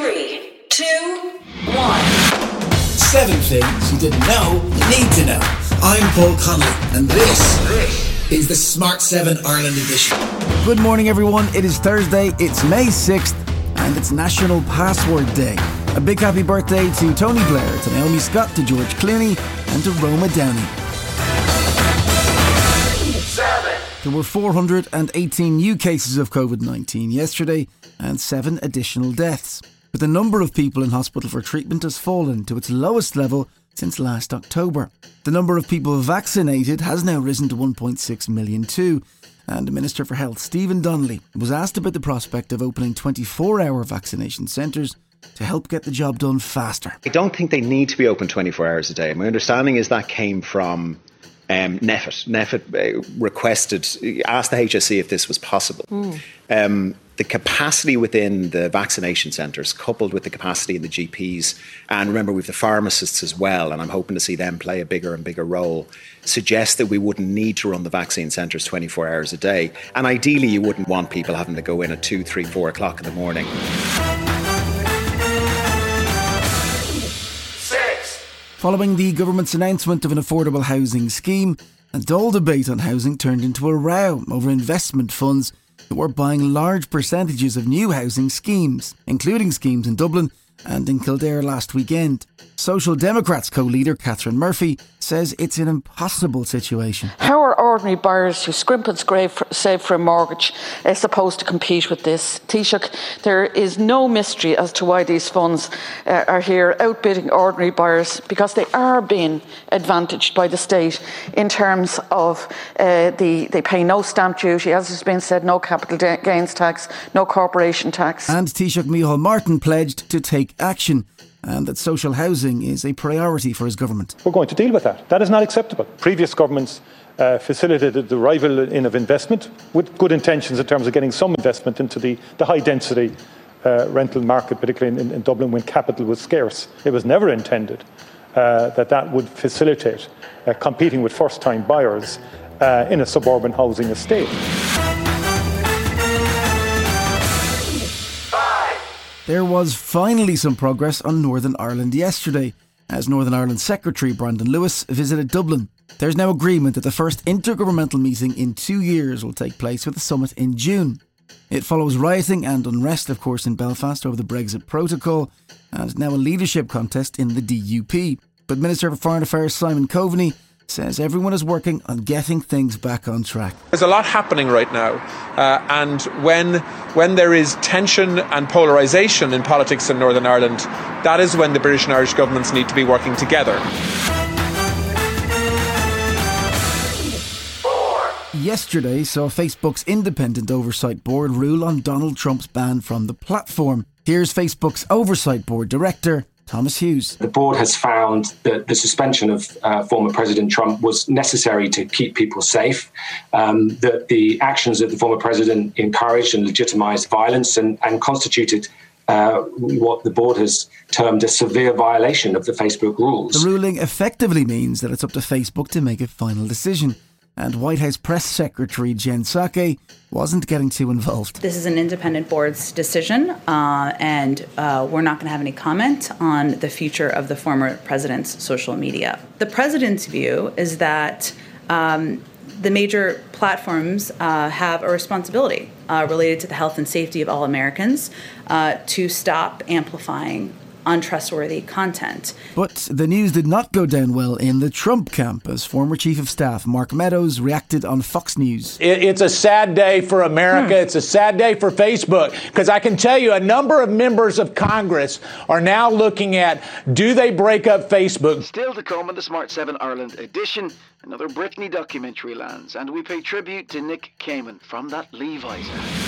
Three, two, one. Seven things you didn't know you need to know. I'm Paul Connolly, and this is the Smart 7 Ireland edition. Good morning, everyone. It is Thursday, it's May 6th, and it's National Password Day. A big happy birthday to Tony Blair, to Naomi Scott, to George Clooney, and to Roma Downey. There were 418 new cases of COVID 19 yesterday and seven additional deaths. But the number of people in hospital for treatment has fallen to its lowest level since last October. The number of people vaccinated has now risen to 1.6 million too. And Minister for Health, Stephen Donnelly, was asked about the prospect of opening 24 hour vaccination centres to help get the job done faster. I don't think they need to be open 24 hours a day. My understanding is that came from um. NPHET uh, requested, asked the HSE if this was possible. Um, the capacity within the vaccination centres, coupled with the capacity in the GPs, and remember we've the pharmacists as well, and I'm hoping to see them play a bigger and bigger role, suggests that we wouldn't need to run the vaccine centres 24 hours a day. And ideally, you wouldn't want people having to go in at 2, 3, 4 o'clock in the morning. Following the government's announcement of an affordable housing scheme, a Dáil debate on housing turned into a row over investment funds that were buying large percentages of new housing schemes, including schemes in Dublin and in Kildare last weekend. Social Democrats co leader Catherine Murphy says it's an impossible situation. How are ordinary buyers who scrimp and scrape for, save for a mortgage uh, supposed to compete with this? Taoiseach, there is no mystery as to why these funds uh, are here outbidding ordinary buyers because they are being advantaged by the state in terms of uh, the they pay no stamp duty, as has been said, no capital da- gains tax, no corporation tax. And Taoiseach Micheál Martin pledged to take action and that social housing is a priority for his government. We're going to deal with that. That is not acceptable. Previous governments uh, facilitated the arrival in of investment with good intentions in terms of getting some investment into the, the high density uh, rental market, particularly in, in, Dublin when capital was scarce. It was never intended uh, that that would facilitate uh, competing with first time buyers uh, in a suburban housing estate. There was finally some progress on Northern Ireland yesterday, as Northern Ireland Secretary Brandon Lewis visited Dublin. There's now agreement that the first intergovernmental meeting in two years will take place with the summit in June. It follows rioting and unrest, of course, in Belfast over the Brexit Protocol, and now a leadership contest in the DUP. But Minister for Foreign Affairs Simon Coveney says everyone is working on getting things back on track. There's a lot happening right now, uh, and when when there is tension and polarisation in politics in Northern Ireland, that is when the British and Irish governments need to be working together. Yesterday saw Facebook's independent oversight board rule on Donald Trump's ban from the platform. Here's Facebook's oversight board director, Thomas Hughes. The board has found that the suspension of uh, former President Trump was necessary to keep people safe, um, that the actions of the former president encouraged and legitimized violence and, and constituted. Uh, what the board has termed a severe violation of the Facebook rules. The ruling effectively means that it's up to Facebook to make a final decision and White House Press Secretary Jen Psaki wasn't getting too involved. This is an independent board's decision, uh, and uh, we're not going to have any comment on the future of the former president's social media. The president's view is that. Um, the major platforms uh, have a responsibility uh, related to the health and safety of all Americans uh, to stop amplifying untrustworthy content. But the news did not go down well in the Trump camp as former Chief of Staff Mark Meadows reacted on Fox News. It's a sad day for America. Hmm. It's a sad day for Facebook because I can tell you a number of members of Congress are now looking at do they break up Facebook? Still to come in the Smart 7 Ireland edition, another Britney documentary lands, and we pay tribute to Nick Kamen from that Levi's ad.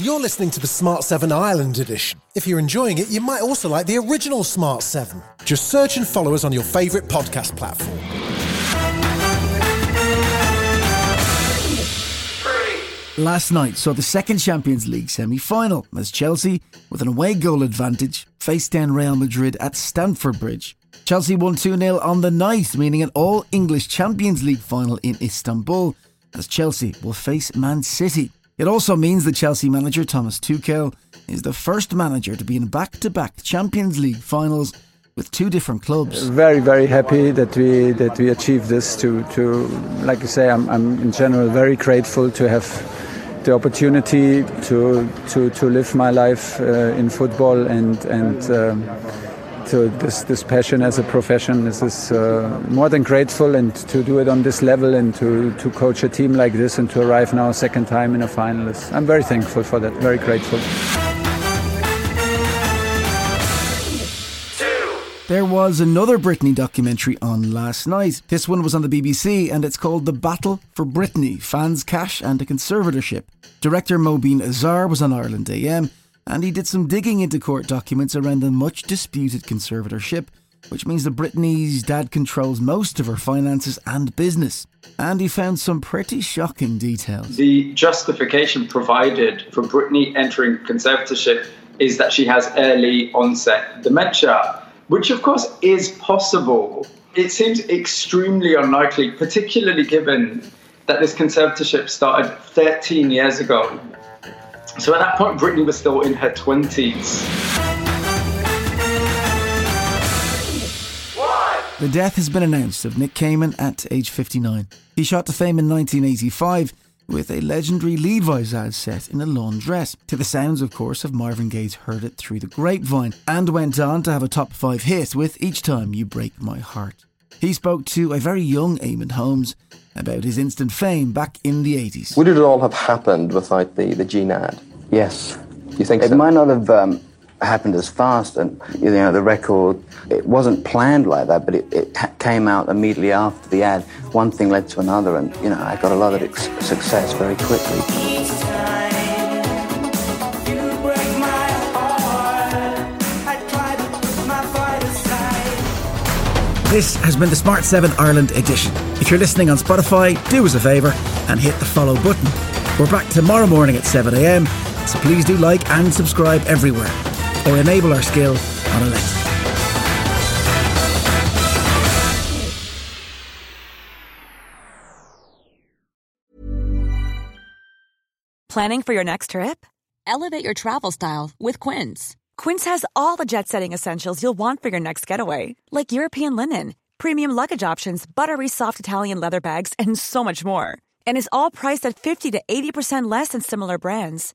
You're listening to the Smart 7 Ireland edition. If you're enjoying it, you might also like the original Smart 7. Just search and follow us on your favourite podcast platform. Last night saw the second Champions League semi final as Chelsea, with an away goal advantage, faced down Real Madrid at Stamford Bridge. Chelsea won 2 0 on the night, meaning an all English Champions League final in Istanbul, as Chelsea will face Man City. It also means that Chelsea manager Thomas Tuchel is the first manager to be in back to back Champions League finals with two different clubs. Very, very happy that we that we achieved this. To, to like you say, I'm, I'm in general very grateful to have the opportunity to to, to live my life uh, in football and and. Um, to this, this passion as a profession. This is uh, more than grateful, and to do it on this level and to, to coach a team like this and to arrive now second time in a finalist. I'm very thankful for that, very grateful. There was another Britney documentary on last night. This one was on the BBC and it's called The Battle for Britney Fans, Cash and a Conservatorship. Director Mobeen Azhar was on Ireland AM and he did some digging into court documents around the much disputed conservatorship, which means that Britney's dad controls most of her finances and business. And he found some pretty shocking details. The justification provided for Britney entering conservatorship is that she has early onset dementia, which of course is possible. It seems extremely unlikely, particularly given that this conservatorship started 13 years ago. So at that point, Britney was still in her 20s. The death has been announced of Nick Kamen at age 59. He shot to fame in 1985 with a legendary Levi's ad set in a laundress, to the sounds, of course, of Marvin Gaye's Heard It Through the Grapevine, and went on to have a top five hit with Each Time You Break My Heart. He spoke to a very young Eamonn Holmes about his instant fame back in the 80s. Would it all have happened without the, the Gene ad? Yes. You think it so? might not have um, happened as fast, and you know the record. It wasn't planned like that, but it, it came out immediately after the ad. One thing led to another, and you know I got a lot of ex- success very quickly. This has been the Smart 7 Ireland edition. If you're listening on Spotify, do us a favour and hit the follow button. We're back tomorrow morning at 7am, so please do like and subscribe everywhere or enable our skill on Alexa. Planning for your next trip? Elevate your travel style with Quince. Quince has all the jet setting essentials you'll want for your next getaway, like European linen, premium luggage options, buttery soft Italian leather bags, and so much more. And is all priced at 50 to 80% less than similar brands.